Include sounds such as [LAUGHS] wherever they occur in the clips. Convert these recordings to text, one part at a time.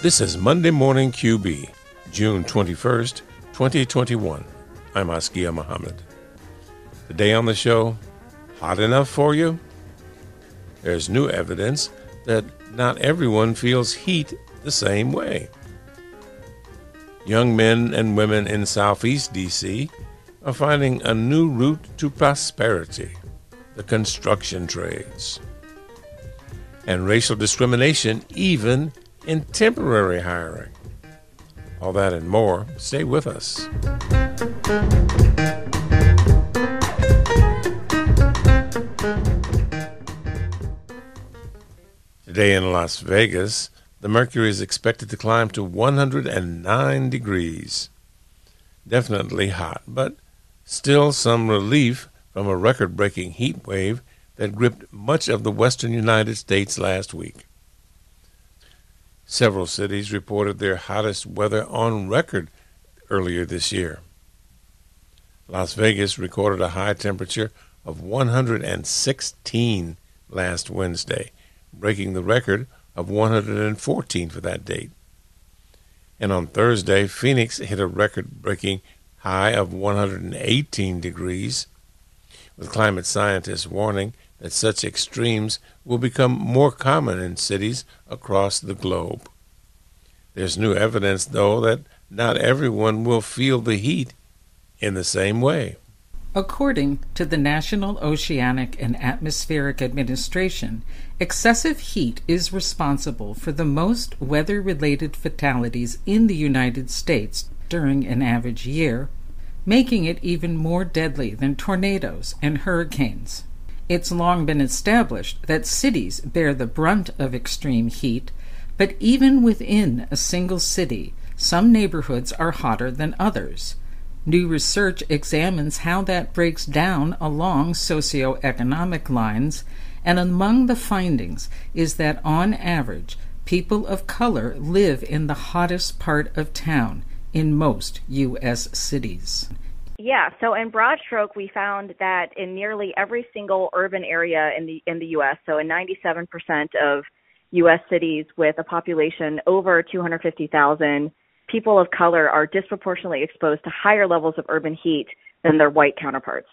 This is Monday Morning QB, June 21st, 2021. I'm Askia Muhammad. Today on the show, hot enough for you? There's new evidence that not everyone feels heat the same way. Young men and women in Southeast D.C. are finding a new route to prosperity the construction trades. And racial discrimination, even in temporary hiring. All that and more. Stay with us. Today in Las Vegas, the mercury is expected to climb to 109 degrees. Definitely hot, but still some relief from a record breaking heat wave that gripped much of the western United States last week. Several cities reported their hottest weather on record earlier this year. Las Vegas recorded a high temperature of 116 last Wednesday, breaking the record of 114 for that date. And on Thursday, Phoenix hit a record breaking high of 118 degrees, with climate scientists warning that such extremes will become more common in cities across the globe. There's new evidence, though, that not everyone will feel the heat in the same way. According to the National Oceanic and Atmospheric Administration, excessive heat is responsible for the most weather related fatalities in the United States during an average year, making it even more deadly than tornadoes and hurricanes. It's long been established that cities bear the brunt of extreme heat, but even within a single city, some neighborhoods are hotter than others. New research examines how that breaks down along socioeconomic lines, and among the findings is that on average, people of color live in the hottest part of town in most U.S. cities. Yeah, so in broad stroke, we found that in nearly every single urban area in the in the U.S., so in 97% of U.S. cities with a population over 250,000, people of color are disproportionately exposed to higher levels of urban heat than their white counterparts.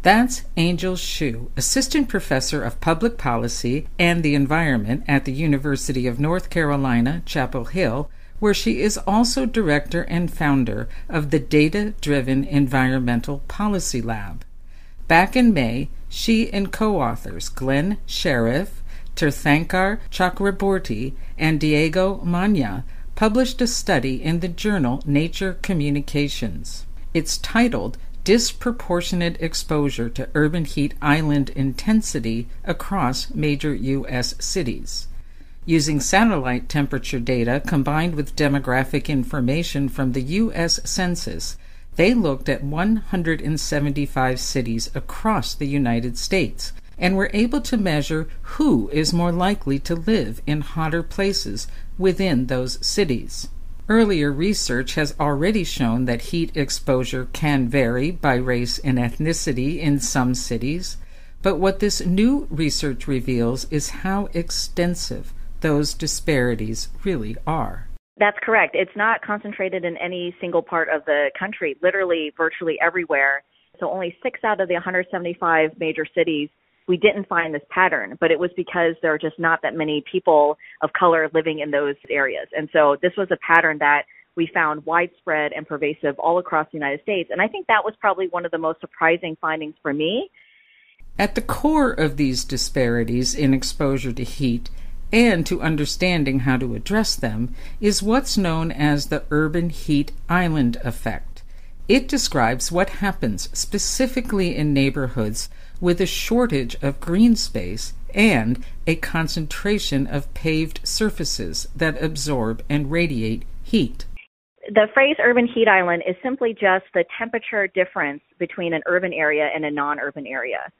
That's Angel Hsu, Assistant Professor of Public Policy and the Environment at the University of North Carolina, Chapel Hill, where she is also director and founder of the Data Driven Environmental Policy Lab. Back in May, she and co authors Glenn Sheriff, Tirthankar Chakraborty, and Diego Manya published a study in the journal Nature Communications. It's titled Disproportionate Exposure to Urban Heat Island Intensity Across Major U.S. Cities using satellite temperature data combined with demographic information from the U.S. Census, they looked at 175 cities across the United States and were able to measure who is more likely to live in hotter places within those cities. Earlier research has already shown that heat exposure can vary by race and ethnicity in some cities, but what this new research reveals is how extensive those disparities really are. That's correct. It's not concentrated in any single part of the country, literally, virtually everywhere. So, only six out of the 175 major cities, we didn't find this pattern, but it was because there are just not that many people of color living in those areas. And so, this was a pattern that we found widespread and pervasive all across the United States. And I think that was probably one of the most surprising findings for me. At the core of these disparities in exposure to heat and to understanding how to address them is what's known as the urban heat island effect. It describes what happens specifically in neighborhoods with a shortage of green space and a concentration of paved surfaces that absorb and radiate heat. The phrase urban heat island is simply just the temperature difference between an urban area and a non urban area.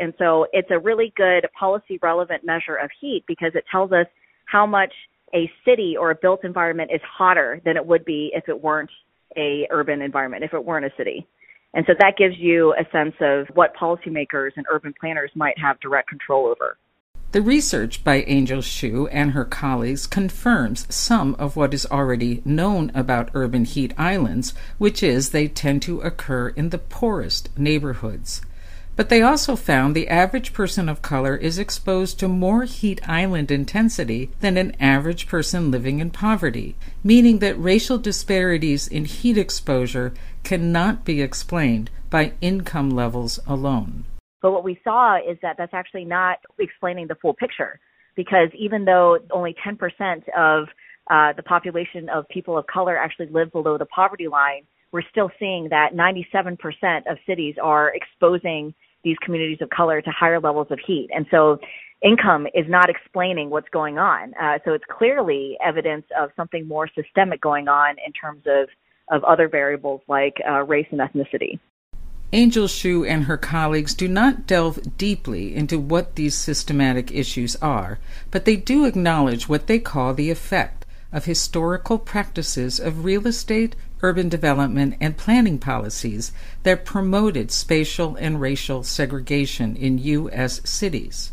And so it's a really good policy relevant measure of heat because it tells us how much a city or a built environment is hotter than it would be if it weren't a urban environment, if it weren't a city. And so that gives you a sense of what policymakers and urban planners might have direct control over. The research by Angel Hsu and her colleagues confirms some of what is already known about urban heat islands, which is they tend to occur in the poorest neighborhoods. But they also found the average person of color is exposed to more heat island intensity than an average person living in poverty, meaning that racial disparities in heat exposure cannot be explained by income levels alone. But what we saw is that that's actually not explaining the full picture because even though only 10% of uh, the population of people of color actually live below the poverty line, we're still seeing that 97% of cities are exposing these communities of color to higher levels of heat. And so income is not explaining what's going on. Uh, so it's clearly evidence of something more systemic going on in terms of, of other variables like uh, race and ethnicity. Angel Hsu and her colleagues do not delve deeply into what these systematic issues are, but they do acknowledge what they call the effect of historical practices of real estate, urban development, and planning policies that promoted spatial and racial segregation in U.S. cities.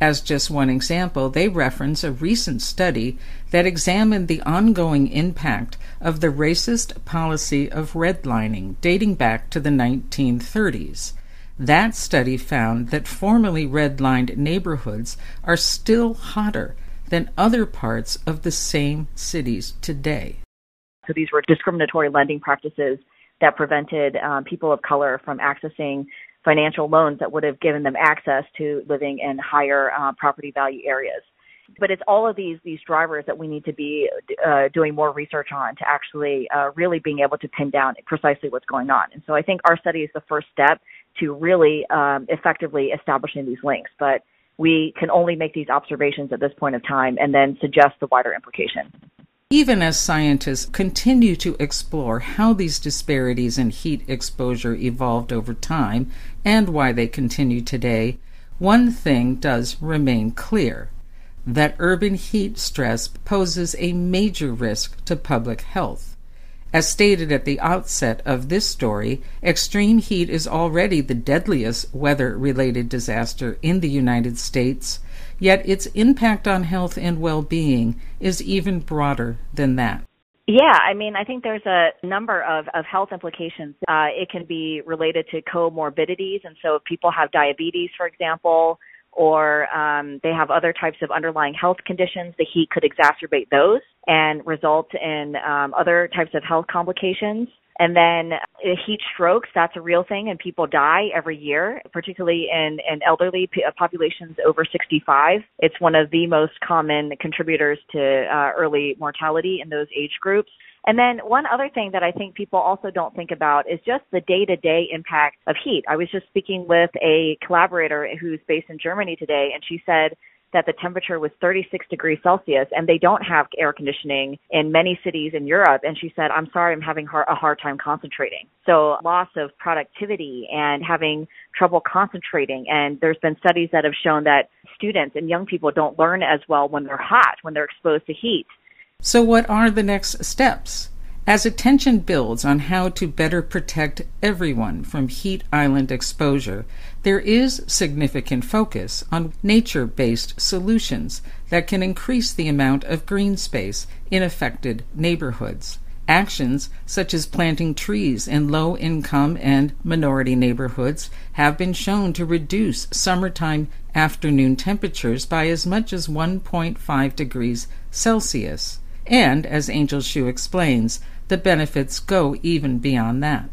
As just one example, they reference a recent study that examined the ongoing impact of the racist policy of redlining dating back to the 1930s. That study found that formerly redlined neighborhoods are still hotter than other parts of the same cities today. So these were discriminatory lending practices that prevented um, people of color from accessing financial loans that would have given them access to living in higher uh, property value areas. But it's all of these these drivers that we need to be uh, doing more research on to actually uh, really being able to pin down precisely what's going on. And so I think our study is the first step to really um, effectively establishing these links. But we can only make these observations at this point of time and then suggest the wider implication. Even as scientists continue to explore how these disparities in heat exposure evolved over time and why they continue today, one thing does remain clear that urban heat stress poses a major risk to public health. As stated at the outset of this story, extreme heat is already the deadliest weather related disaster in the United States Yet its impact on health and well being is even broader than that. Yeah, I mean, I think there's a number of, of health implications. Uh, it can be related to comorbidities. And so if people have diabetes, for example, or um, they have other types of underlying health conditions, the heat could exacerbate those and result in um, other types of health complications. And then uh, heat strokes, that's a real thing, and people die every year, particularly in, in elderly uh, populations over 65. It's one of the most common contributors to uh, early mortality in those age groups. And then one other thing that I think people also don't think about is just the day to day impact of heat. I was just speaking with a collaborator who's based in Germany today, and she said that the temperature was 36 degrees Celsius and they don't have air conditioning in many cities in Europe. And she said, I'm sorry, I'm having a hard time concentrating. So loss of productivity and having trouble concentrating. And there's been studies that have shown that students and young people don't learn as well when they're hot, when they're exposed to heat. So what are the next steps? As attention builds on how to better protect everyone from heat island exposure, there is significant focus on nature based solutions that can increase the amount of green space in affected neighborhoods. Actions such as planting trees in low income and minority neighborhoods have been shown to reduce summertime afternoon temperatures by as much as 1.5 degrees Celsius. And, as Angel Hsu explains, the benefits go even beyond that.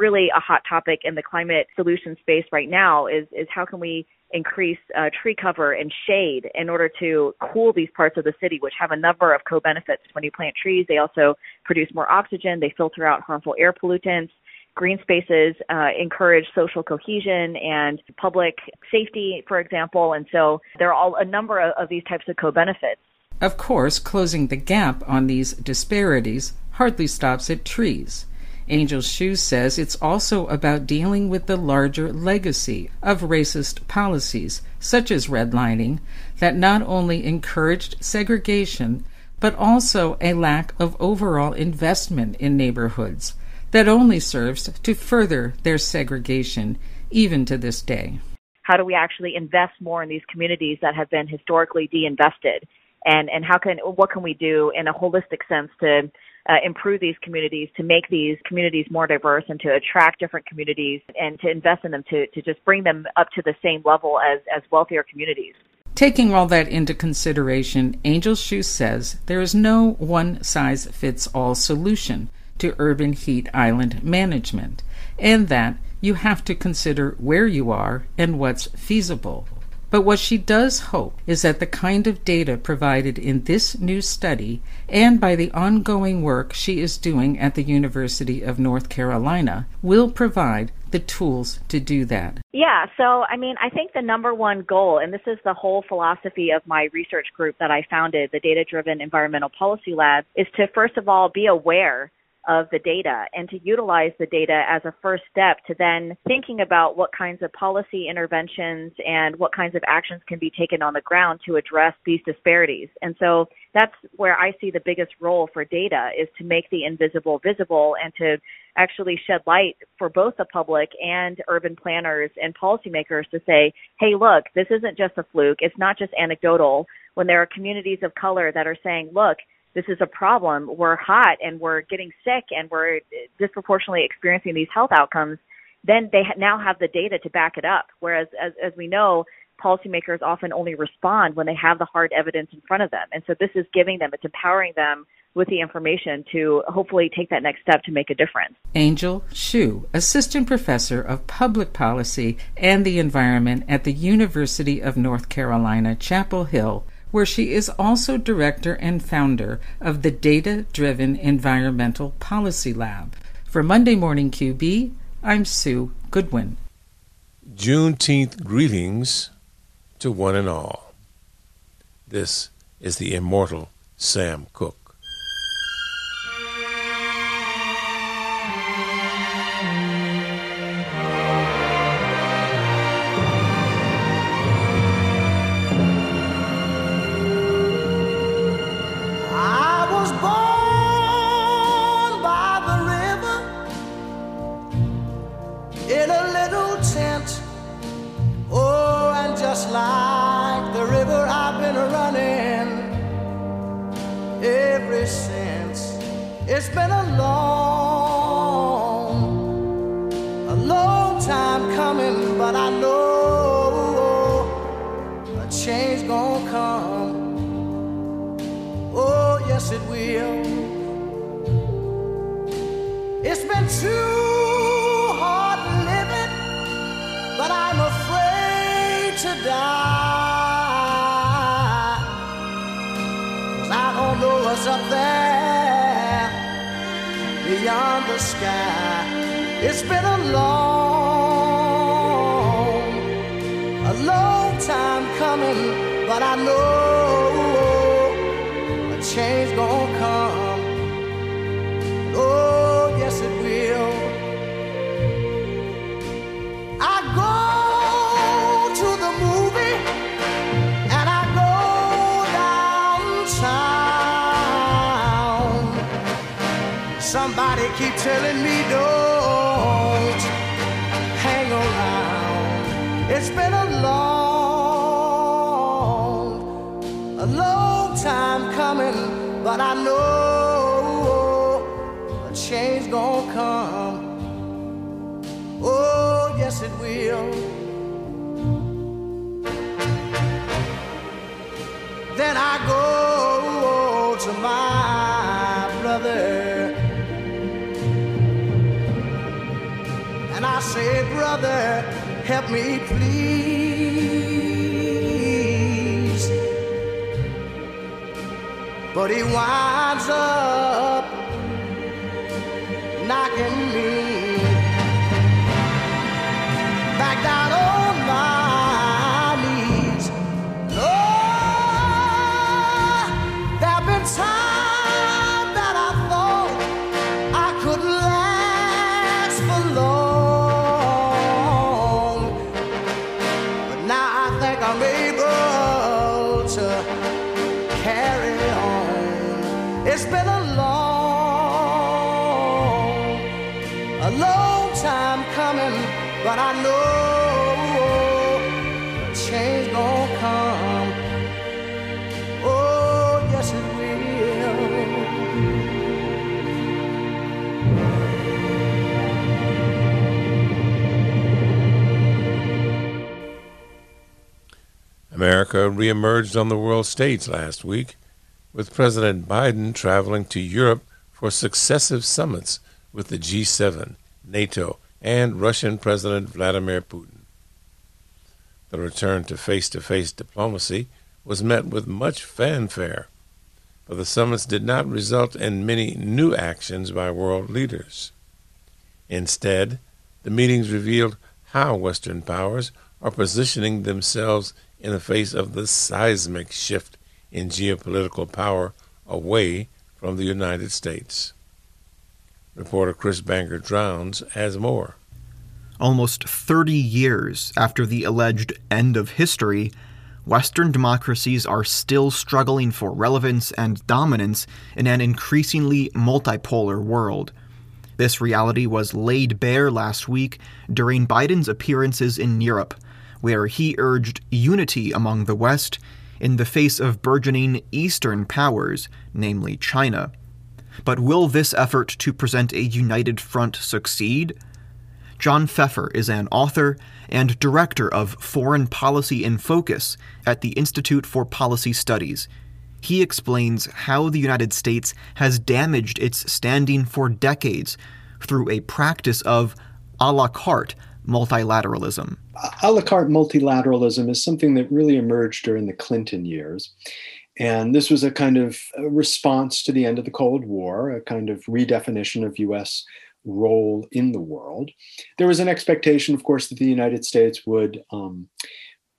Really a hot topic in the climate solution space right now is, is how can we increase uh, tree cover and shade in order to cool these parts of the city, which have a number of co-benefits. When you plant trees, they also produce more oxygen, they filter out harmful air pollutants. Green spaces uh, encourage social cohesion and public safety, for example, and so there are all a number of, of these types of co-benefits. Of course, closing the gap on these disparities hardly stops at trees. Angel Hsu says it's also about dealing with the larger legacy of racist policies, such as redlining, that not only encouraged segregation, but also a lack of overall investment in neighborhoods that only serves to further their segregation even to this day. how do we actually invest more in these communities that have been historically de-invested? And, and how can, what can we do in a holistic sense to uh, improve these communities, to make these communities more diverse and to attract different communities and to invest in them to, to just bring them up to the same level as, as wealthier communities. Taking all that into consideration, Angel Hsu says there is no one size fits all solution to urban heat island management, and that you have to consider where you are and what's feasible. But what she does hope is that the kind of data provided in this new study and by the ongoing work she is doing at the University of North Carolina will provide the tools to do that. Yeah, so I mean, I think the number one goal, and this is the whole philosophy of my research group that I founded, the Data Driven Environmental Policy Lab, is to first of all be aware of the data and to utilize the data as a first step to then thinking about what kinds of policy interventions and what kinds of actions can be taken on the ground to address these disparities. And so that's where I see the biggest role for data is to make the invisible visible and to actually shed light for both the public and urban planners and policymakers to say, hey, look, this isn't just a fluke. It's not just anecdotal. When there are communities of color that are saying, look, this is a problem. We're hot and we're getting sick and we're disproportionately experiencing these health outcomes. Then they now have the data to back it up. Whereas, as, as we know, policymakers often only respond when they have the hard evidence in front of them. And so this is giving them, it's empowering them with the information to hopefully take that next step to make a difference. Angel Hsu, Assistant Professor of Public Policy and the Environment at the University of North Carolina, Chapel Hill, where she is also director and founder of the Data Driven Environmental Policy Lab. For Monday Morning QB, I'm Sue Goodwin. Juneteenth greetings to one and all. This is the immortal Sam Cooke. Yes, it will. It's been too hard living, but I'm afraid to die. Cause I don't know what's up there beyond the sky. It's been a long, a long time coming, but I know change gonna come. Oh, yes, it will. I go to the movie and I go downtown. Somebody keep telling me don't hang around. It's been help me please. But he winds up but I know change come. Oh, yes it will. America reemerged on the world stage last week, with President Biden traveling to Europe for successive summits with the G7, NATO, and Russian President Vladimir Putin. The return to face to face diplomacy was met with much fanfare, but the summits did not result in many new actions by world leaders. Instead, the meetings revealed how Western powers are positioning themselves in the face of the seismic shift in geopolitical power away from the United States. Reporter Chris Bangert-Drowns as more. Almost 30 years after the alleged end of history, Western democracies are still struggling for relevance and dominance in an increasingly multipolar world. This reality was laid bare last week during Biden's appearances in Europe, where he urged unity among the West in the face of burgeoning Eastern powers, namely China. But will this effort to present a united front succeed? John Feffer is an author and director of Foreign Policy in Focus at the Institute for Policy Studies. He explains how the United States has damaged its standing for decades through a practice of a la carte multilateralism. A la carte multilateralism is something that really emerged during the Clinton years. And this was a kind of a response to the end of the Cold War, a kind of redefinition of US role in the world. There was an expectation, of course, that the United States would um,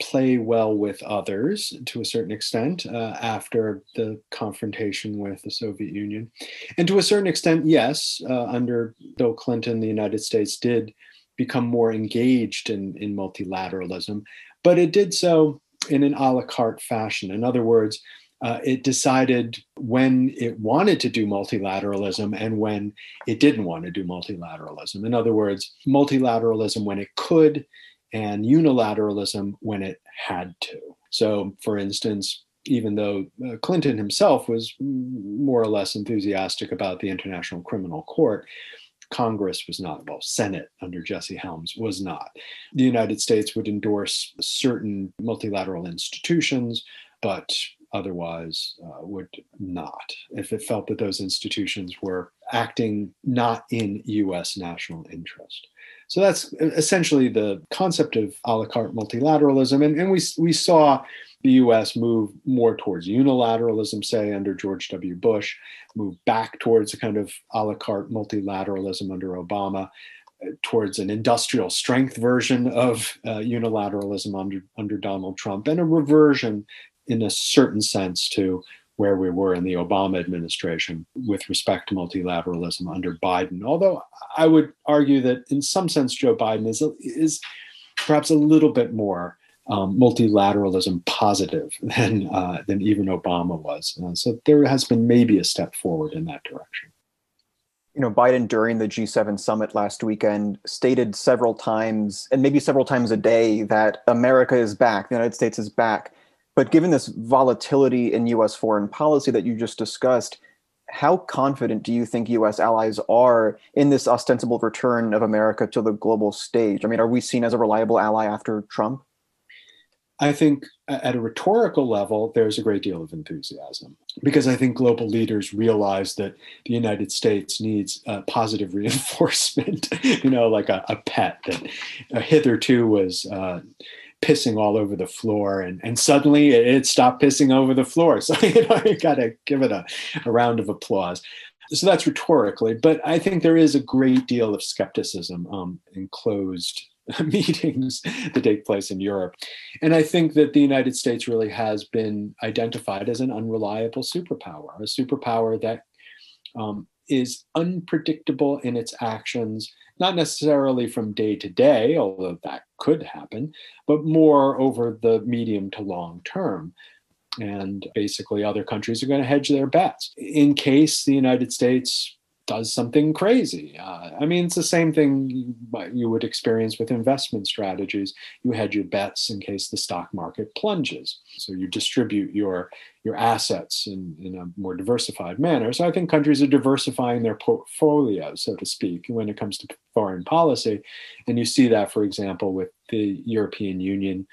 play well with others to a certain extent uh, after the confrontation with the Soviet Union. And to a certain extent, yes, uh, under Bill Clinton, the United States did become more engaged in, in multilateralism, but it did so in an a la carte fashion. In other words, uh, it decided when it wanted to do multilateralism and when it didn't want to do multilateralism. In other words, multilateralism when it could and unilateralism when it had to. So, for instance, even though uh, Clinton himself was more or less enthusiastic about the International Criminal Court, Congress was not, well, Senate under Jesse Helms was not. The United States would endorse certain multilateral institutions, but otherwise uh, would not if it felt that those institutions were acting not in US national interest. So that's essentially the concept of a la carte multilateralism. And, and we, we saw the US move more towards unilateralism, say, under George W. Bush, move back towards a kind of a la carte multilateralism under Obama, uh, towards an industrial strength version of uh, unilateralism under, under Donald Trump, and a reversion in a certain sense to where we were in the Obama administration with respect to multilateralism under Biden. Although I would argue that in some sense, Joe Biden is, is perhaps a little bit more um, multilateralism positive [LAUGHS] than, uh, than even Obama was. Uh, so there has been maybe a step forward in that direction. You know, Biden during the G7 summit last weekend stated several times, and maybe several times a day, that America is back, the United States is back. But given this volatility in US foreign policy that you just discussed, how confident do you think US allies are in this ostensible return of America to the global stage? I mean, are we seen as a reliable ally after Trump? I think at a rhetorical level, there's a great deal of enthusiasm because I think global leaders realize that the United States needs uh, positive [LAUGHS] reinforcement, you know, like a, a pet that uh, hitherto was uh, pissing all over the floor and, and suddenly it, it stopped pissing over the floor. [LAUGHS] So, you know, you got to give it a, a round of applause. So that's rhetorically, but I think there is a great deal of skepticism um, in closed [LAUGHS] meetings [LAUGHS] that take place in Europe. And I think that the United States really has been identified as an unreliable superpower, a superpower that um, is unpredictable in its actions not necessarily from day to day, although that could happen, but more over the medium to long term. And basically, other countries are going to hedge their bets in case the United States does something crazy. Uh, I mean, it's the same thing you, would experience with investment strategies. You hedge your bets in case the stock market plunges. So you distribute your your assets in, in a more diversified manner. So I think countries are diversifying their portfolio, so to speak, when it comes to foreign policy. And you see that, for example, with the European Union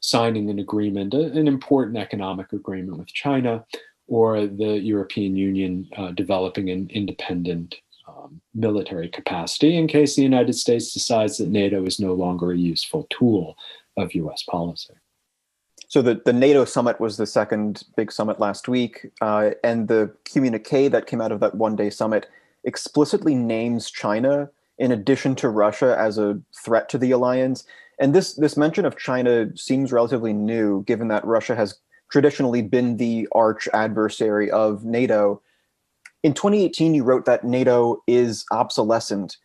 signing an agreement, an important economic agreement with China or the European Union uh, developing an independent um, military capacity in case the United States decides that NATO is no longer a useful tool of US policy. So the, the NATO summit was the second big summit last week, uh, and the communique that came out of that one day summit explicitly names China in addition to Russia as a threat to the alliance. And this this mention of China seems relatively new, given that Russia has traditionally been the arch adversary of NATO. In 2018, you wrote that NATO is obsolescent,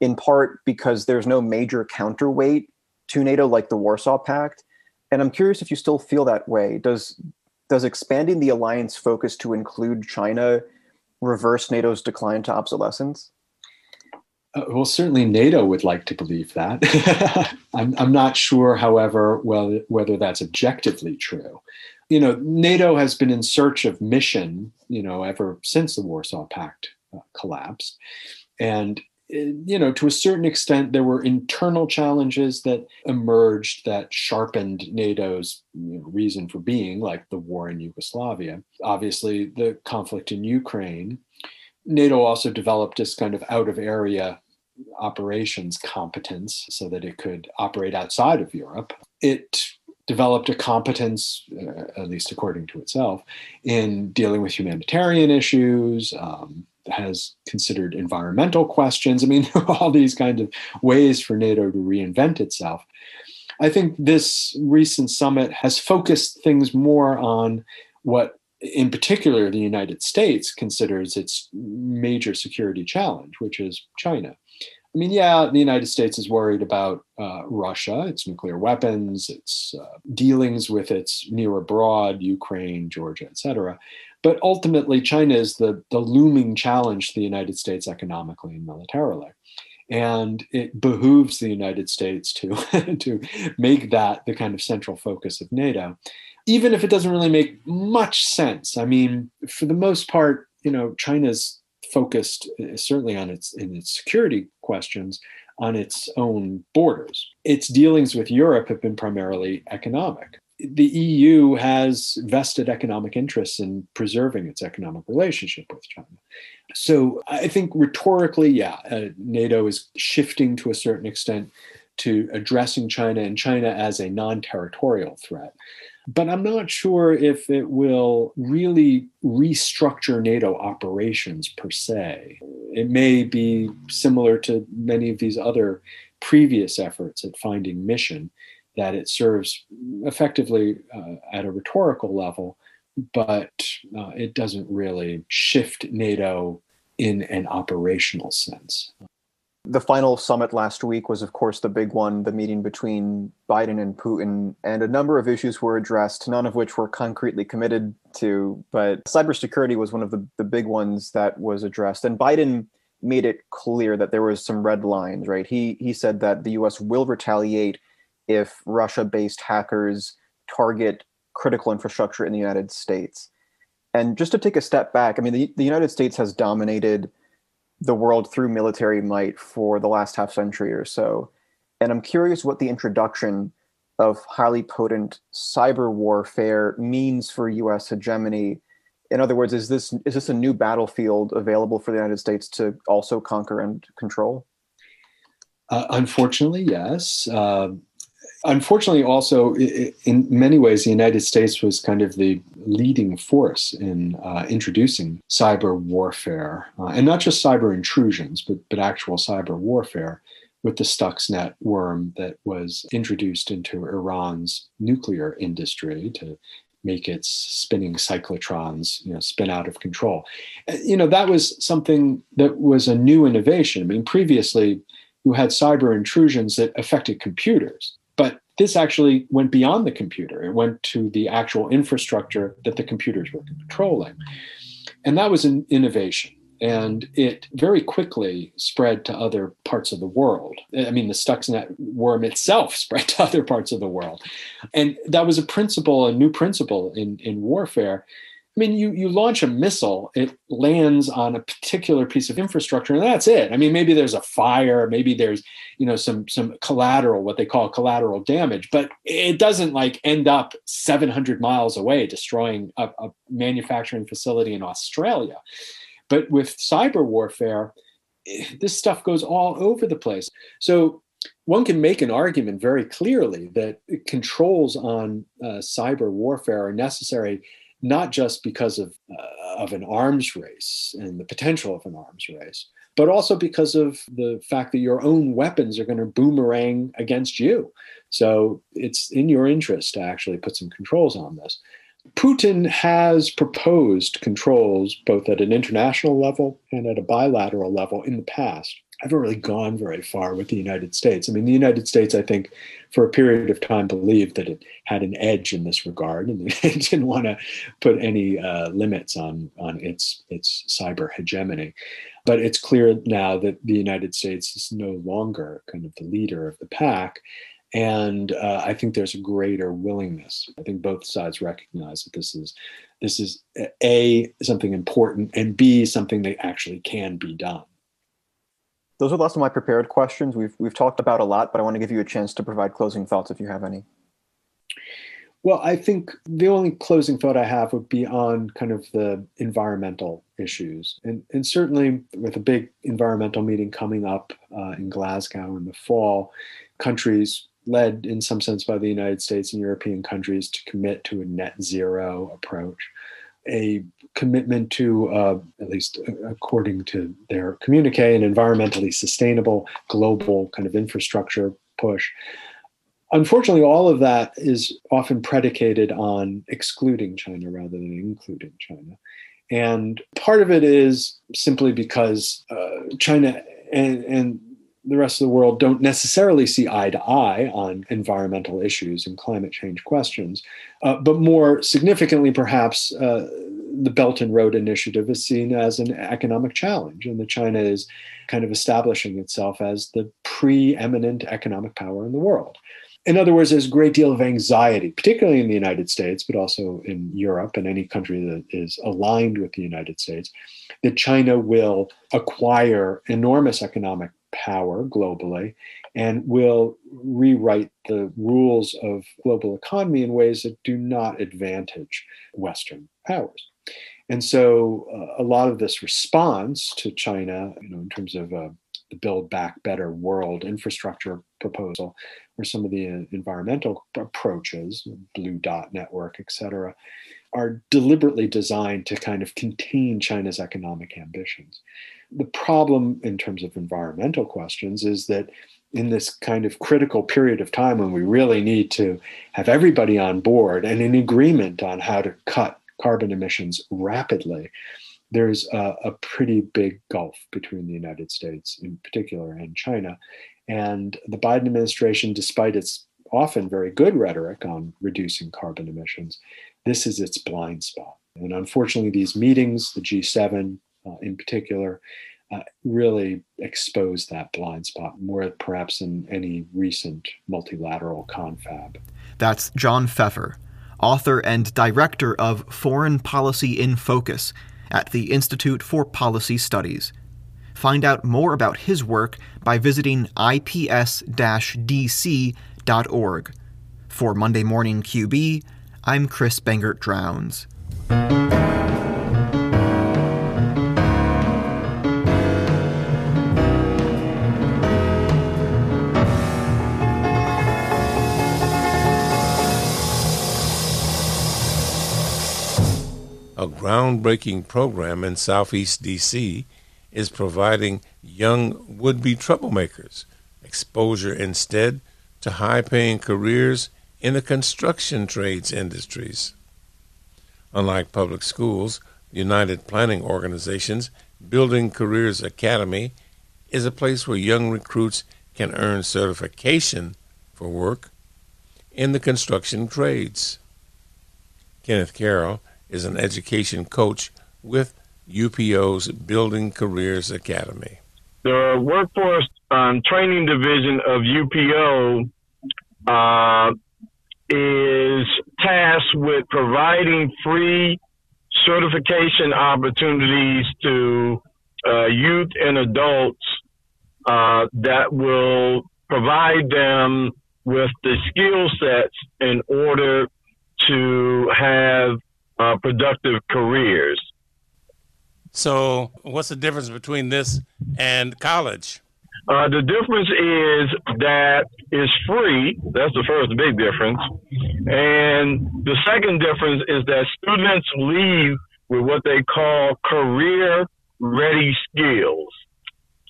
in part because there's no major counterweight to NATO like the Warsaw Pact. And I'm curious if you still feel that way. Does does expanding the alliance focus to include China reverse NATO's decline to obsolescence? Uh, well, certainly NATO would like to believe that. [LAUGHS] I'm, I'm not sure, however, well, whether that's objectively true you know, NATO has been in search of mission, you know, ever since the Warsaw Pact uh, collapsed. And, uh, you know, to a certain extent, there were internal challenges that emerged that sharpened NATO's you know, reason for being, like the war in Yugoslavia. Obviously, the conflict in Ukraine. NATO also developed this kind of out of area operations competence so that it could operate outside of Europe. It developed a competence, uh, at least according to itself, in dealing with humanitarian issues, um, has considered environmental questions. I mean, [LAUGHS] all these kinds of ways for NATO to reinvent itself. I think this recent summit has focused things more on what, in particular, the United States considers its major security challenge, which is China. I mean, yeah, the United States is worried about uh, Russia, its nuclear weapons, its uh, dealings with its near abroad, Ukraine, Georgia, et cetera. But ultimately, China is the, the looming challenge to the United States economically and militarily. And it behooves the United States to, [LAUGHS] to make that the kind of central focus of NATO, even if it doesn't really make much sense. I mean, for the most part, you know, China's focused uh, certainly on its in its security questions on its own borders. Its dealings with Europe have been primarily economic. The EU has vested economic interests in preserving its economic relationship with China. So I think rhetorically, yeah, uh, NATO is shifting to a certain extent to addressing China and China as a non territorial threat but I'm not sure if it will really restructure NATO operations per se. It may be similar to many of these other previous efforts at finding mission, that it serves effectively uh, at a rhetorical level, but uh, it doesn't really shift NATO in an operational sense. The final summit last week was, of course, the big one, the meeting between Biden and Putin, and a number of issues were addressed, none of which were concretely committed to. But cybersecurity was one of the, the big ones that was addressed. And Biden made it clear that there was some red lines, right? He he said that the US will retaliate if Russia-based hackers target critical infrastructure in the United States. And just to take a step back, I mean, the, the United States has dominated the world through military might for the last half century or so. And I'm curious what the introduction of highly potent cyber warfare means for US hegemony. In other words, is this is this a new battlefield available for the United States to also conquer and control? Uh, unfortunately, yes. Uh, unfortunately, also, in many ways, the United States was kind of the leading force in uh, introducing cyber warfare, uh, and not just cyber intrusions, but, but actual cyber warfare with the Stuxnet worm that was introduced into Iran's nuclear industry to make its spinning cyclotrons you know spin out of control. Uh, you know that was something that was a new innovation. I mean previously you had cyber intrusions that affected computers but this actually went beyond the computer. It went to the actual infrastructure that the computers were controlling. And that was an innovation. and it very quickly spread to other parts of the world. I mean, the Stuxnet worm itself [LAUGHS] spread to other parts of the world. And that was a principle, a new principle in, in warfare. I mean, you, you launch a missile, it lands on a particular piece of infrastructure, and that's it. I mean, maybe there's a fire, maybe there's, you know, some some collateral, what they call collateral damage, but it doesn't like end up 700 miles away, destroying a, a manufacturing facility in Australia. But with cyber warfare, eh, this stuff goes all over the place. So one can make an argument very clearly that controls on uh, cyber warfare are necessary not just because of, uh, of an arms race and the potential of an arms race, but also because of the fact that your own weapons are going to boomerang against you. So it's in your interest to actually put some controls on this. Putin has proposed controls both at an international level and at a bilateral level in the past. Haven't really gone very far with the United States. I mean, the United States, I think, for a period of time believed that it had an edge in this regard, and [LAUGHS] it didn't want to put any uh, limits on on its its cyber hegemony. But it's clear now that the United States is no longer kind of the leader of the pack, and uh, I think there's a greater willingness. I think both sides recognize that this is this is a something important, and b something that actually can be done. Those are the last of my prepared questions. We've we've talked about a lot, but I want to give you a chance to provide closing thoughts if you have any. Well, I think the only closing thought I have would be on kind of the environmental issues. And, and certainly with a big environmental meeting coming up uh, in Glasgow in the fall, countries led in some sense by the United States and European countries to commit to a net zero approach, a commitment to, uh, at least according to their communique, an environmentally sustainable global kind of infrastructure push. Unfortunately, all of that is often predicated on excluding China rather than including China. And part of it is simply because uh, China and, and the rest of the world don't necessarily see eye to eye on environmental issues and climate change questions. Uh, but more significantly, perhaps, uh, the Belt and Road Initiative is seen as an economic challenge, and that China is kind of establishing itself as the preeminent economic power in the world. In other words, there's a great deal of anxiety, particularly in the United States, but also in Europe and any country that is aligned with the United States, that China will acquire enormous economic power globally and will rewrite the rules of global economy in ways that do not advantage Western powers. And so uh, a lot of this response to China, you know, in terms of uh, the Build Back Better World infrastructure proposal, or some of the uh, environmental approaches, Blue Dot Network, et cetera, are deliberately designed to kind of contain China's economic ambitions. The problem in terms of environmental questions is that in this kind of critical period of time when we really need to have everybody on board and in agreement on how to cut carbon emissions rapidly, there's a, a, pretty big gulf between the United States in particular and China. And the Biden administration, despite its often very good rhetoric on reducing carbon emissions, this is its blind spot. And unfortunately, these meetings, the G7 uh, in particular, uh, really expose that blind spot more perhaps than any recent multilateral confab. That's John Feffer, author and director of Foreign Policy in Focus at the Institute for Policy Studies. Find out more about his work by visiting ips dc.org. For Monday Morning QB, I'm Chris Bangert-Drowns. Groundbreaking program in Southeast D.C. is providing young would be troublemakers exposure instead to high paying careers in the construction trades industries. Unlike public schools, United Planning Organizations Building Careers Academy is a place where young recruits can earn certification for work in the construction trades. Kenneth Carroll is an education coach with UPO's Building Careers Academy? The Workforce um, Training Division of UPO uh, is tasked with providing free certification opportunities to uh, youth and adults uh, that will provide them with the skill sets in order to have uh, productive careers. So, what's the difference between this and college? Uh, the difference is that it's free. That's the first big difference. And the second difference is that students leave with what they call career ready skills.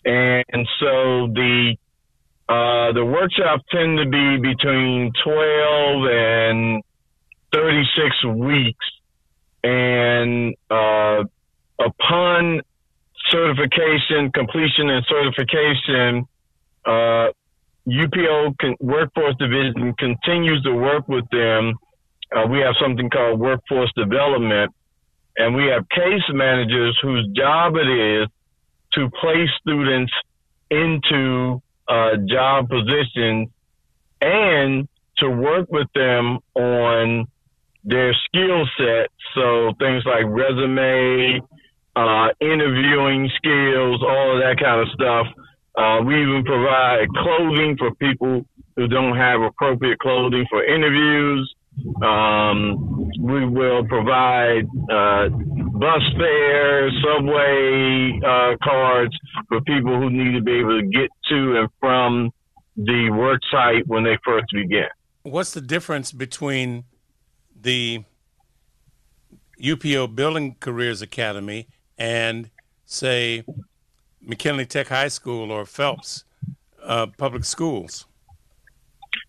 And so the uh, the workshops tend to be between 12 and 36 weeks. And uh, upon certification, completion, and certification, uh, UPO can, Workforce Division continues to work with them. Uh, we have something called workforce development, and we have case managers whose job it is to place students into uh, job positions and to work with them on their skill set. So things like resume, uh, interviewing skills, all of that kind of stuff. Uh, we even provide clothing for people who don't have appropriate clothing for interviews. Um, we will provide uh, bus fare, subway uh, cards for people who need to be able to get to and from the work site when they first begin. What's the difference between the UPO Building Careers Academy and, say, McKinley Tech High School or Phelps uh, Public Schools?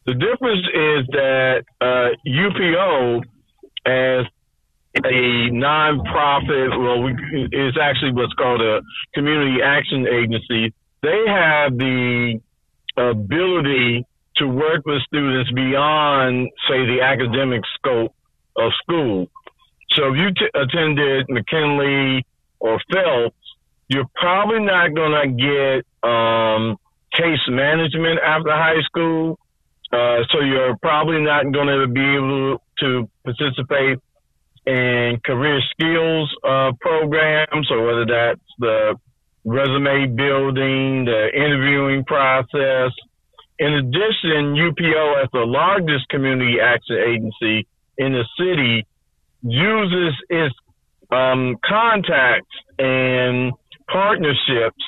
The difference is that uh, UPO, as a nonprofit, well, we, it's actually what's called a community action agency. They have the ability to work with students beyond, say, the academic scope of school. So if you t- attended McKinley or Phelps, you're probably not going to get um, case management after high school. Uh, so you're probably not going to be able to participate in career skills uh, programs, or whether that's the resume building, the interviewing process. In addition, UPO, as the largest community action agency in the city, uses its um, contacts and partnerships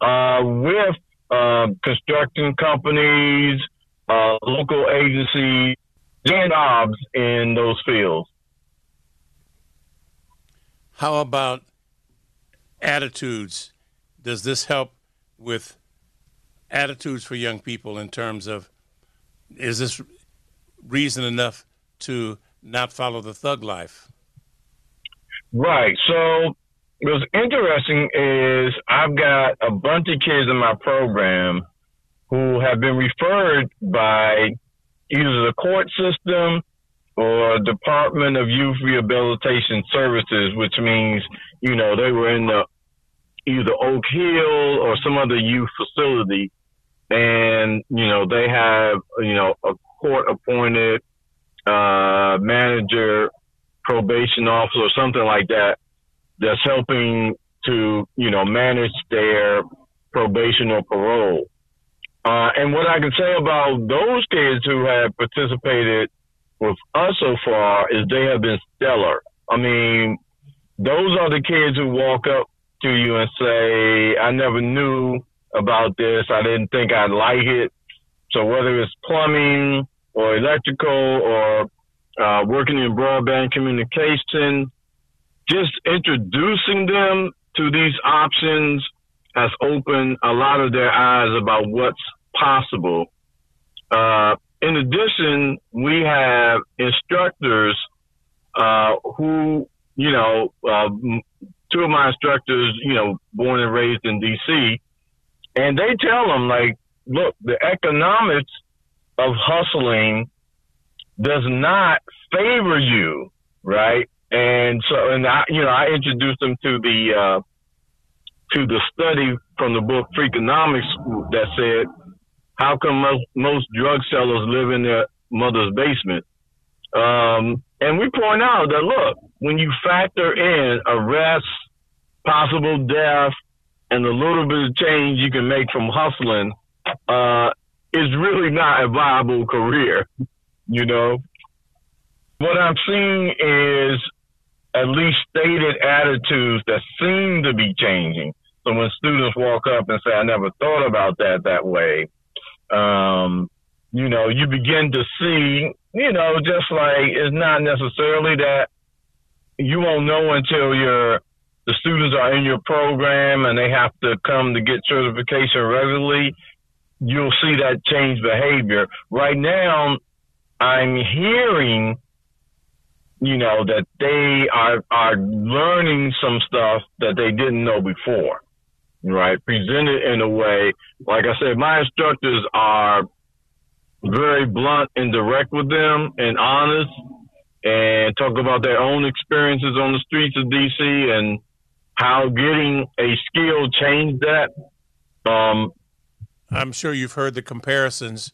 uh, with uh, construction companies, uh, local agencies, jobs in those fields. How about attitudes? Does this help with attitudes for young people in terms of is this reason enough to not follow the thug life? Right. So what's interesting is I've got a bunch of kids in my program who have been referred by either the court system or Department of Youth Rehabilitation Services, which means, you know, they were in the either Oak Hill or some other youth facility. And, you know, they have, you know, a court appointed uh, manager, probation officer, or something like that that's helping to, you know, manage their probation or parole. Uh, and what I can say about those kids who have participated with us so far is they have been stellar. I mean, those are the kids who walk up to you and say, I never knew about this. I didn't think I'd like it. So whether it's plumbing or electrical or uh, working in broadband communication, just introducing them to these options has opened a lot of their eyes about what's possible. Uh, in addition, we have instructors uh, who, you know, uh, two of my instructors, you know, born and raised in D.C., and they tell them like, look, the economics of hustling does not favor you, right? and so and I you know I introduced them to the uh, to the study from the book Freakonomics that said how come most, most drug sellers live in their mother's basement. Um, and we point out that look, when you factor in arrests, possible death, and the little bit of change you can make from hustling, uh, it's really not a viable career. You know, what I'm seeing is at least stated attitudes that seem to be changing. So when students walk up and say, I never thought about that that way, um, you know, you begin to see, you know, just like it's not necessarily that you won't know until your the students are in your program and they have to come to get certification regularly. You'll see that change behavior. Right now, I'm hearing, you know, that they are are learning some stuff that they didn't know before right? Presented in a way, like I said, my instructors are very blunt and direct with them and honest and talk about their own experiences on the streets of DC and how getting a skill changed that. Um, I'm sure you've heard the comparisons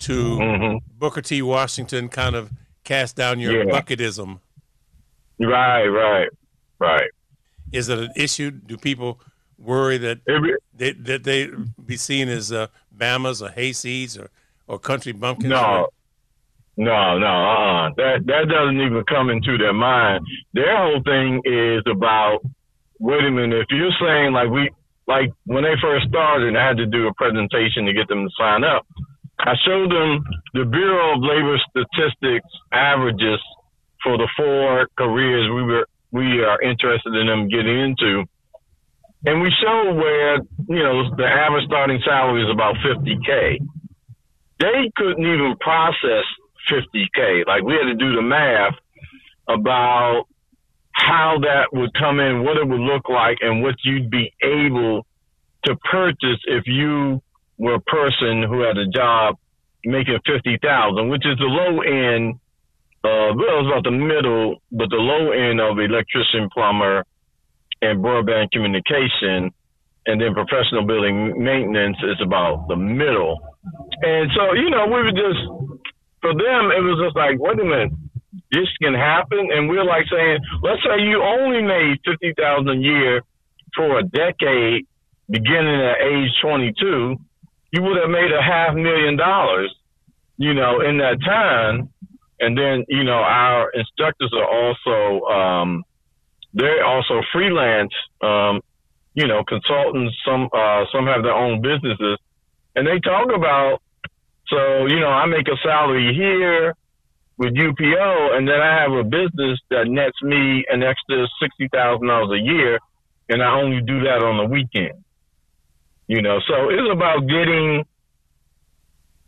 to mm-hmm. Booker T. Washington kind of cast down your yeah. bucketism. Right, right, right. Is it an issue? Do people worry that they, that they be seen as uh, Bamas or hayseeds or, or country bumpkins? No, no, no. Uh-uh. That that doesn't even come into their mind. Their whole thing is about wait a minute. If you're saying like we like when they first started, and I had to do a presentation to get them to sign up. I showed them the Bureau of Labor Statistics averages for the four careers we were we are interested in them getting into and we showed where you know the average starting salary is about 50k. They couldn't even process 50k. Like we had to do the math about how that would come in, what it would look like, and what you'd be able to purchase if you were a person who had a job making fifty thousand, which is the low end. Uh, well, it was about the middle, but the low end of electrician, plumber, and broadband communication, and then professional building maintenance is about the middle. And so, you know, we were just for them, it was just like, wait a minute, this can happen, and we're like saying, let's say you only made fifty thousand a year for a decade, beginning at age twenty-two, you would have made a half million dollars, you know, in that time. And then, you know, our instructors are also um, they're also freelance, um, you know, consultants. Some uh, some have their own businesses, and they talk about. So you know, I make a salary here with UPO, and then I have a business that nets me an extra sixty thousand dollars a year, and I only do that on the weekend. You know, so it's about getting,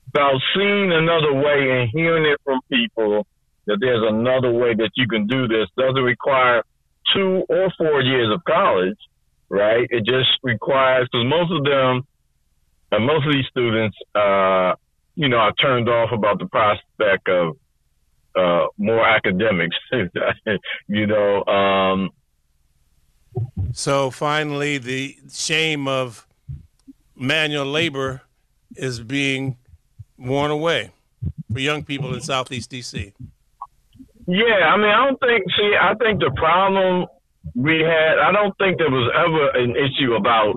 about seeing another way and hearing it from people that there's another way that you can do this. Doesn't require two or four years of college, right? It just requires because most of them, uh, most of these students, uh, you know, are turned off about the prospect of uh, more academics. [LAUGHS] you know. Um, so finally, the shame of manual labor is being worn away for young people in Southeast DC. Yeah, I mean, I don't think. See, I think the problem we had. I don't think there was ever an issue about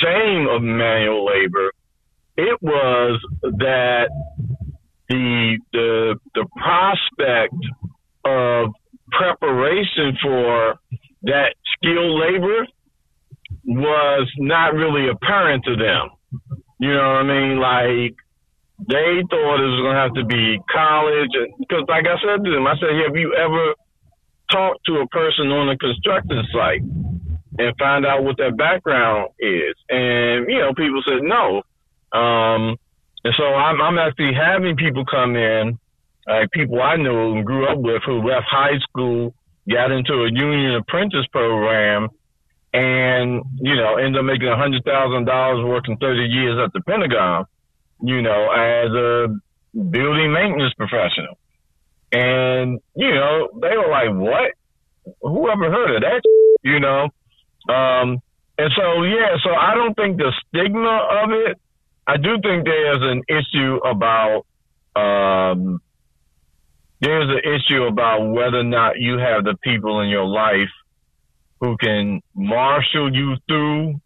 shame of manual labor. It was that the the the prospect of preparation for that skilled labor was not really apparent to them. You know what I mean? Like they thought it was going to have to be college. Because, like I said to them, I said, have you ever talked to a person on a construction site and find out what their background is? And, you know, people said no. Um, and so I'm, I'm actually having people come in, like people I know and grew up with who left high school, got into a union apprentice program, and, you know, ended up making a $100,000 working 30 years at the Pentagon you know, as a building maintenance professional. And, you know, they were like, what? whoever heard of that? You know, um, and so yeah, so I don't think the stigma of it. I do think there's an issue about um, there's an issue about whether or not you have the people in your life who can marshal you through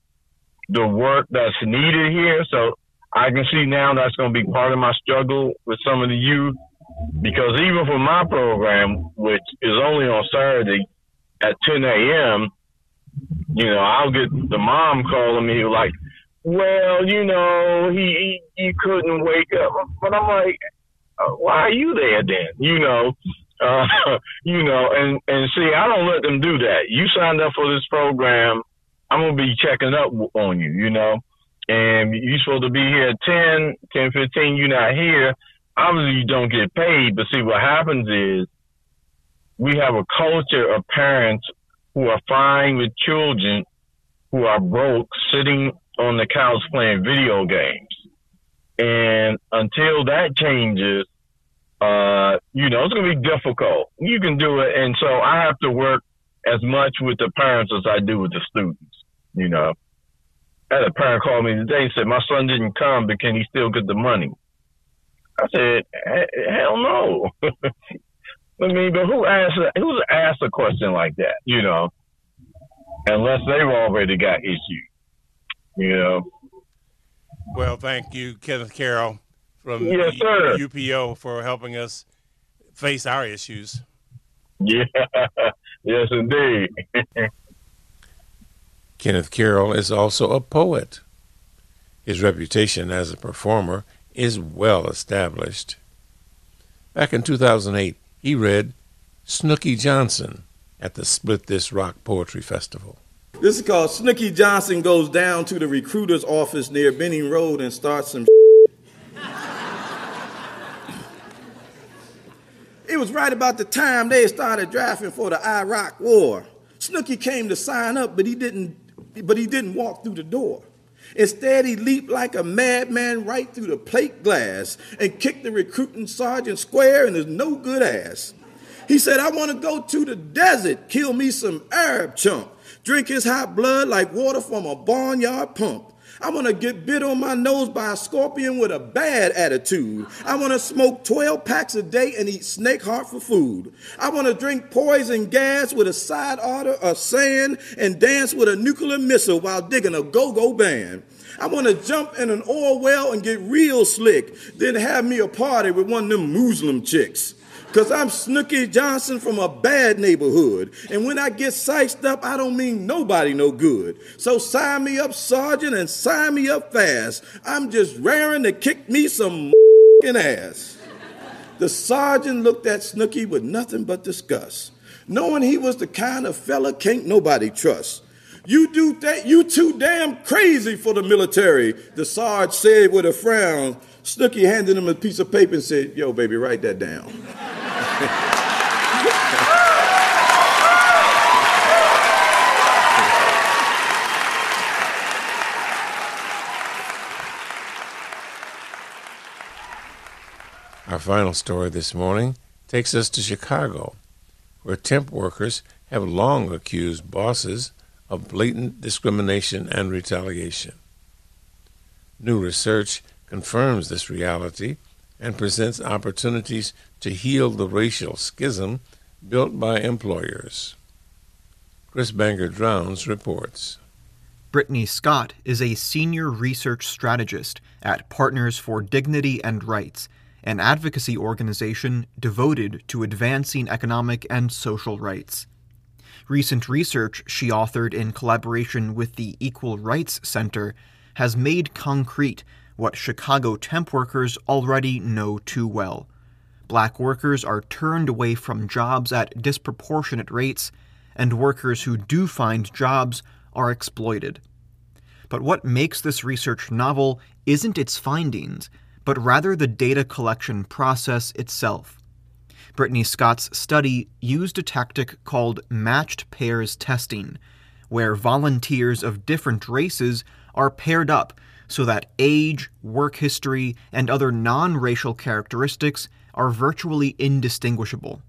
the work that's needed here. So I can see now that's going to be part of my struggle with some of the youth because even for my program, which is only on Saturday at 10 a.m., you know, I'll get the mom calling me like, well, you know, he, he, he couldn't wake up. But I'm like, uh, why are you there then? You know, [LAUGHS] uh, you know, and, and see, I don't let them do that. You signed up for this program. I'm going to be checking up on you, you know, and you're supposed to be here at 10, 10, 15, you're not here. Obviously you don't get paid, but see what happens is we have a culture of parents who are fine with children who are broke sitting on the couch playing video games. And until that changes, uh, you know, it's going to be difficult. You can do it. And so I have to work as much with the parents as I do with the students, you know. I had a parent call me today and said, my son didn't come, but can he still get the money? I said, hell no. [LAUGHS] I mean, but who asked, who's asked a question like that, you know, unless they've already got issues, know? Well, thank you, Kenneth Carroll from yes, sir. UPO for helping us face our issues. Yeah, [LAUGHS] yes, indeed. [LAUGHS] Kenneth Carroll is also a poet. His reputation as a performer is well established. Back in 2008, he read Snooky Johnson at the Split This Rock Poetry Festival. This is called Snooky Johnson Goes Down to the Recruiter's Office near Benning Road and starts some It was right about the time they started drafting for the Iraq War. Snooky came to sign up, but he didn't but he didn't walk through the door. Instead, he leaped like a madman right through the plate glass and kicked the recruiting sergeant square in his no good ass. He said, I want to go to the desert, kill me some Arab chump, drink his hot blood like water from a barnyard pump. I want to get bit on my nose by a scorpion with a bad attitude. I want to smoke 12 packs a day and eat snake heart for food. I want to drink poison gas with a side order of sand and dance with a nuclear missile while digging a go-go band. I want to jump in an oil well and get real slick, then have me a party with one of them Muslim chicks. Because I'm Snooky Johnson from a bad neighborhood. And when I get sized up, I don't mean nobody no good. So sign me up, Sergeant, and sign me up fast. I'm just raring to kick me some ass. The sergeant looked at Snooky with nothing but disgust, knowing he was the kind of fella can't nobody trust. You do that, you too damn crazy for the military, the sergeant said with a frown. Snooky handed him a piece of paper and said, Yo, baby, write that down. Our final story this morning takes us to Chicago, where temp workers have long accused bosses of blatant discrimination and retaliation. New research confirms this reality and presents opportunities to heal the racial schism built by employers. Chris Bangert-Drowns reports. Brittany Scott is a senior research strategist at Partners for Dignity and Rights, an advocacy organization devoted to advancing economic and social rights. Recent research she authored in collaboration with the Equal Rights Center has made concrete what Chicago temp workers already know too well. Black workers are turned away from jobs at disproportionate rates, and workers who do find jobs are exploited. But what makes this research novel isn't its findings, but rather the data collection process itself. Brittany Scott's study used a tactic called matched pairs testing, where volunteers of different races are paired up so that age, work history, and other non racial characteristics are virtually indistinguishable.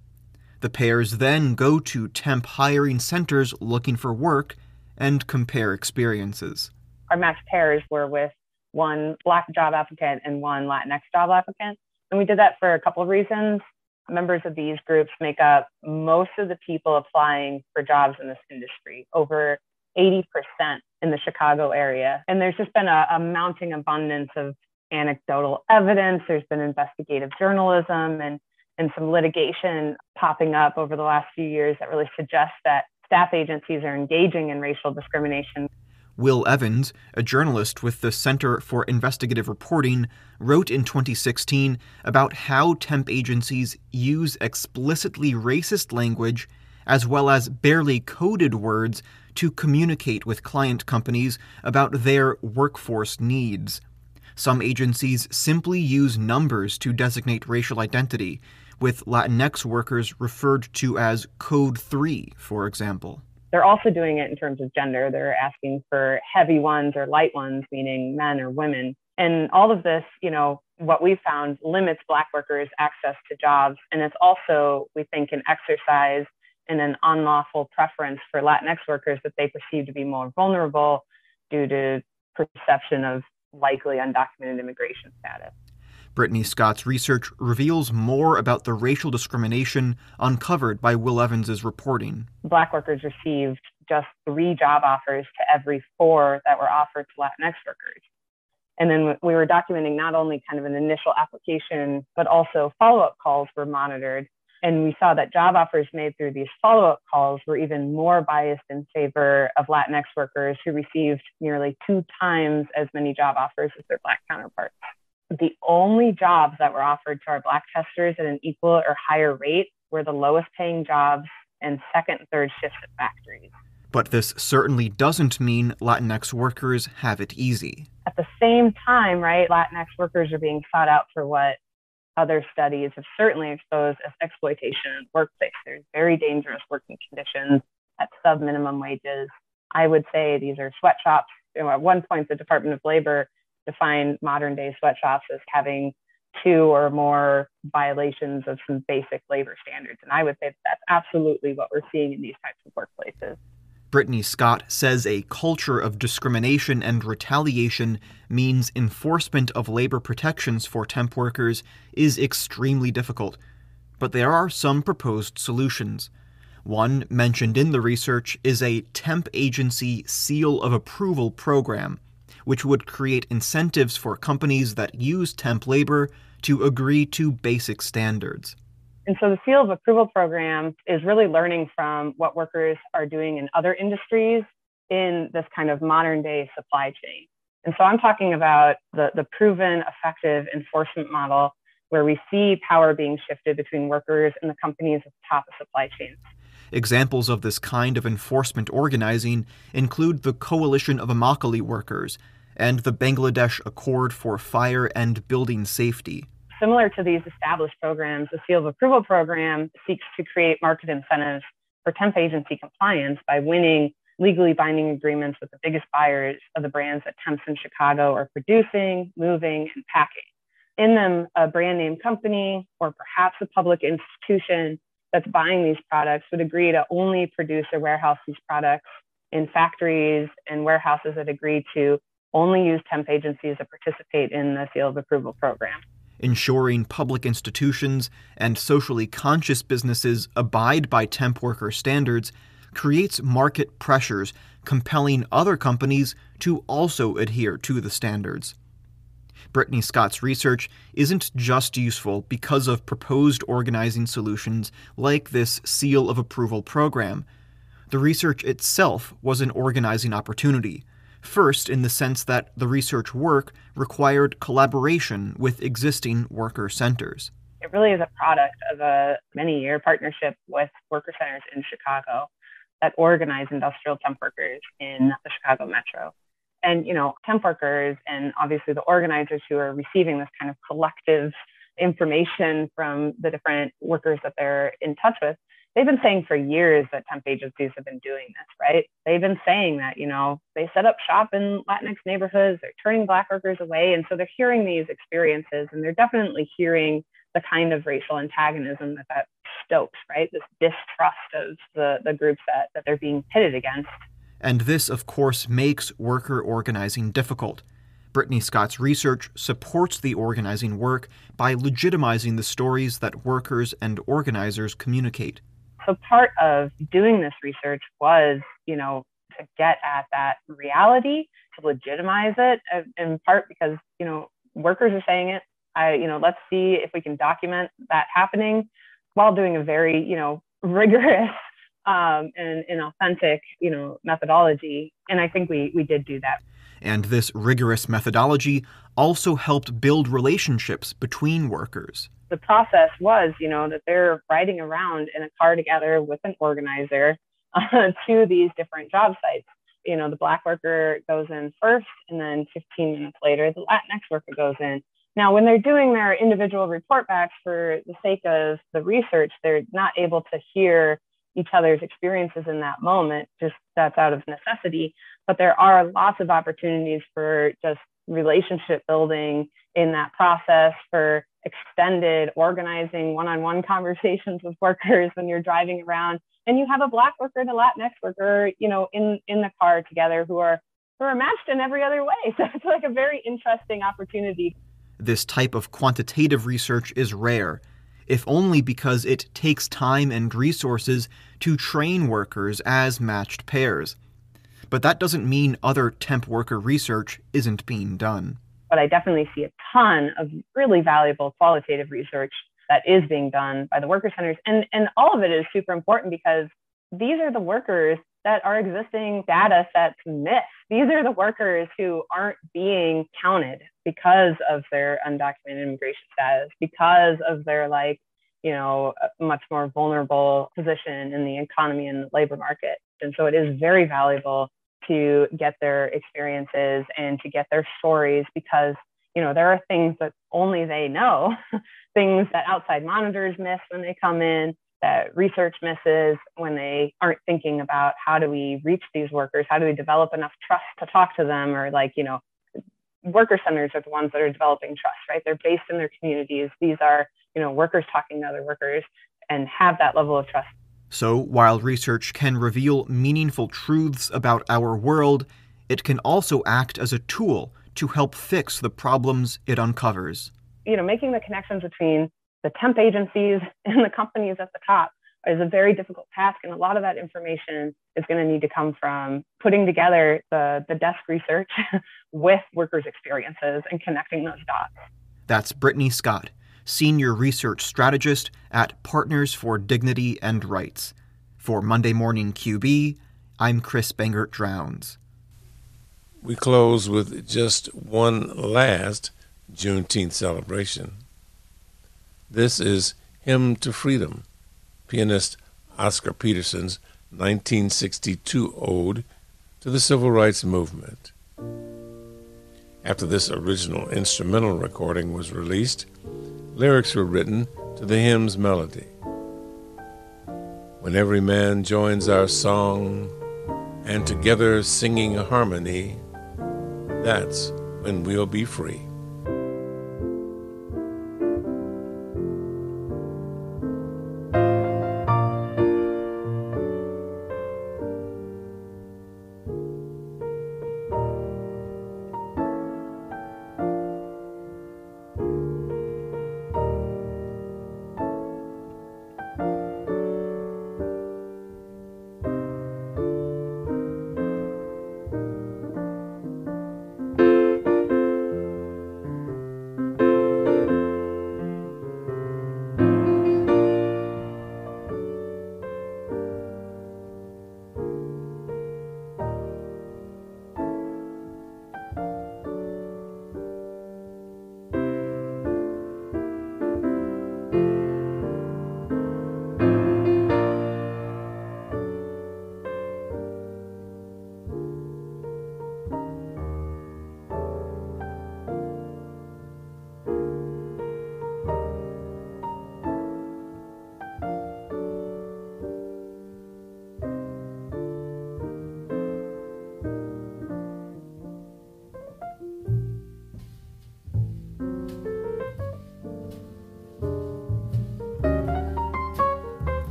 The pairs then go to temp hiring centers looking for work and compare experiences. Our matched pairs were with one Black job applicant and one Latinx job applicant. And we did that for a couple of reasons. Members of these groups make up most of the people applying for jobs in this industry, over 80% in the Chicago area. And there's just been a, a mounting abundance of anecdotal evidence. There's been investigative journalism and, and some litigation popping up over the last few years that really suggests that staff agencies are engaging in racial discrimination. Will Evans, a journalist with the Center for Investigative Reporting, wrote in 2016 about how temp agencies use explicitly racist language as well as barely coded words to communicate with client companies about their workforce needs. Some agencies simply use numbers to designate racial identity, with Latinx workers referred to as Code 3, for example. They're also doing it in terms of gender. They're asking for heavy ones or light ones, meaning men or women. And all of this, you know, what we found limits Black workers' access to jobs. And it's also, we think, an exercise in an unlawful preference for Latinx workers that they perceive to be more vulnerable due to perception of likely undocumented immigration status. Brittany Scott's research reveals more about the racial discrimination uncovered by Will Evans's reporting. Black workers received just three job offers to every four that were offered to Latinx workers. And then we were documenting not only kind of an initial application, but also follow up calls were monitored and we saw that job offers made through these follow up calls were even more biased in favor of Latinx workers who received nearly two times as many job offers as their Black counterparts. The only jobs that were offered to our Black testers at an equal or higher rate were the lowest paying jobs and second and third shifts at factories. But this certainly doesn't mean Latinx workers have it easy. At the same time, right, Latinx workers are being sought out for what other studies have certainly exposed exploitation in the workplace. There's very dangerous working conditions at sub minimum wages. I would say these are sweatshops. You know, at one point, the Department of Labor defined modern day sweatshops as having two or more violations of some basic labor standards. And I would say that that's absolutely what we're seeing in these types of workplaces. Brittany Scott says a culture of discrimination and retaliation means enforcement of labor protections for temp workers is extremely difficult. But there are some proposed solutions. One mentioned in the research is a temp agency seal of approval program, which would create incentives for companies that use temp labor to agree to basic standards. And so the seal of approval program is really learning from what workers are doing in other industries in this kind of modern day supply chain. And so I'm talking about the, the proven effective enforcement model where we see power being shifted between workers and the companies at the top of supply chains. Examples of this kind of enforcement organizing include the Coalition of Immokalee Workers and the Bangladesh Accord for Fire and Building Safety. Similar to these established programs, the seal of approval program seeks to create market incentives for temp agency compliance by winning legally binding agreements with the biggest buyers of the brands that temps in Chicago are producing, moving, and packing. In them, a brand name company or perhaps a public institution that's buying these products would agree to only produce or warehouse these products in factories and warehouses that agree to only use temp agencies that participate in the seal of approval program ensuring public institutions and socially conscious businesses abide by temp worker standards creates market pressures compelling other companies to also adhere to the standards. Brittany Scott's research isn't just useful because of proposed organizing solutions like this Seal of Approval program. The research itself was an organizing opportunity First, in the sense that the research work required collaboration with existing worker centers. It really is a product of a many year partnership with worker centers in Chicago that organize industrial temp workers in the Chicago metro. And, you know, temp workers and obviously the organizers who are receiving this kind of collective information from the different workers that they're in touch with they've been saying for years that temp agencies have been doing this, right? They've been saying that, you know, they set up shop in Latinx neighborhoods, they're turning Black workers away. And so they're hearing these experiences and they're definitely hearing the kind of racial antagonism that that stokes, right? This distrust of the, the groups that, that they're being pitted against. And this, of course, makes worker organizing difficult. Brittany Scott's research supports the organizing work by legitimizing the stories that workers and organizers communicate. So part of doing this research was, you know, to get at that reality, to legitimize it, in part because, you know, workers are saying it. I, you know, let's see if we can document that happening while doing a very, you know, [LAUGHS] rigorous um, and, and authentic, you know, methodology. And I think we we did do that. And this rigorous methodology also helped build relationships between workers. The process was, you know, that they're riding around in a car together with an organizer [LAUGHS] uh, to these different job sites. You know, the black worker goes in first, and then 15 minutes later, the Latinx worker goes in. Now, when they're doing their individual report backs for the sake of the research, they're not able to hear each other's experiences in that moment, just that's out of necessity. But there are lots of opportunities for just relationship building in that process, for extended organizing one on one conversations with workers when you're driving around and you have a black worker and a Latinx worker, you know, in, in the car together who are who are matched in every other way. [LAUGHS] So it's like a very interesting opportunity. This type of quantitative research is rare if only because it takes time and resources to train workers as matched pairs. But that doesn't mean other temp worker research isn't being done. But I definitely see a ton of really valuable qualitative research that is being done by the worker centers. And, and all of it is super important because these are the workers that our existing data sets miss. These are the workers who aren't being counted because of their undocumented immigration status, because of their like, you know, much more vulnerable position in the economy and the labor market. And so it is very valuable to get their experiences and to get their stories because, you know, there are things that only they know, [LAUGHS] things that outside monitors miss when they come in, that research misses when they aren't thinking about how do we reach these workers how do we develop enough trust to talk to them or like you know worker centers are the ones that are developing trust right? They're based in their communities. These are you know workers talking to other workers and have that level of trust so while research can reveal meaningful truths about our world it can also act as a tool to help fix the problems it uncovers you know making the connections between the temp agencies [LAUGHS] and the companies at the top is a very difficult task. And a lot of that information is going to need to come from putting together the, the desk research [LAUGHS] with workers' experiences and connecting those dots. That's Brittany Scott, Senior Research Strategist at Partners for Dignity and Rights. For Monday Morning QB, I'm Chris Bangert Drowns. We close with just one last Juneteenth celebration. This is Hymn to Freedom, pianist Oscar Peterson's 1962 ode to the civil rights movement. After this original instrumental recording was released, lyrics were written to the hymn's melody. When every man joins our song and together singing harmony, that's when we'll be free.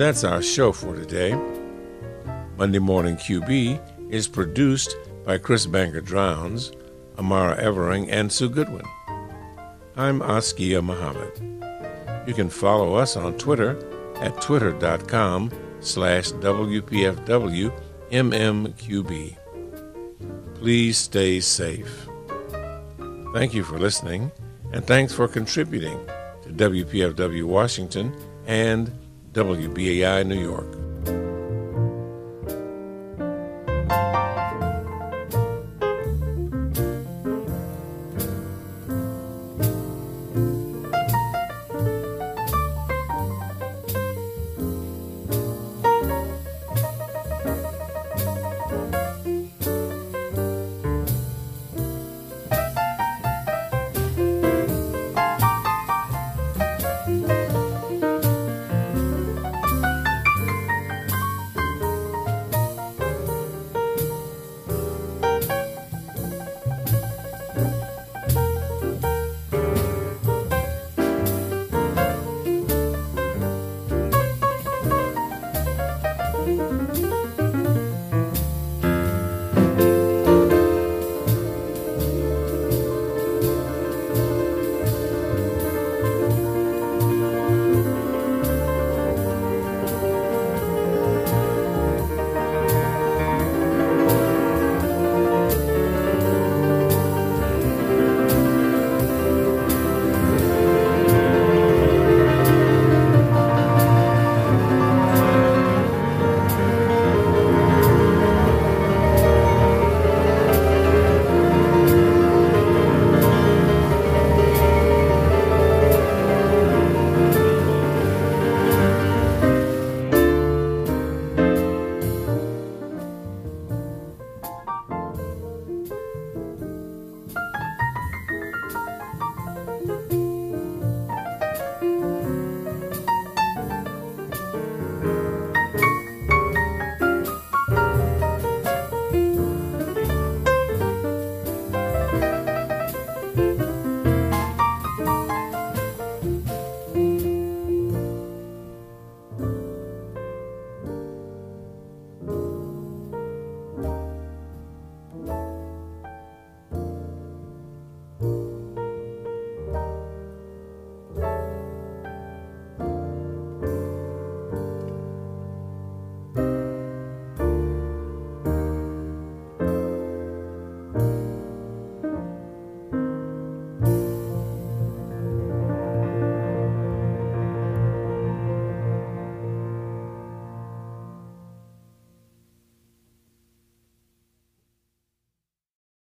And that's our show for today. Monday Morning QB is produced by Chris Bangert-Drowns, Amara Evering, and Sue Goodwin. I'm Askia Muhammad. You can follow us on Twitter at twitter.com slash WPFWMMQB. Please stay safe. Thank you for listening, and thanks for contributing to WPFW Washington and WBAI New York.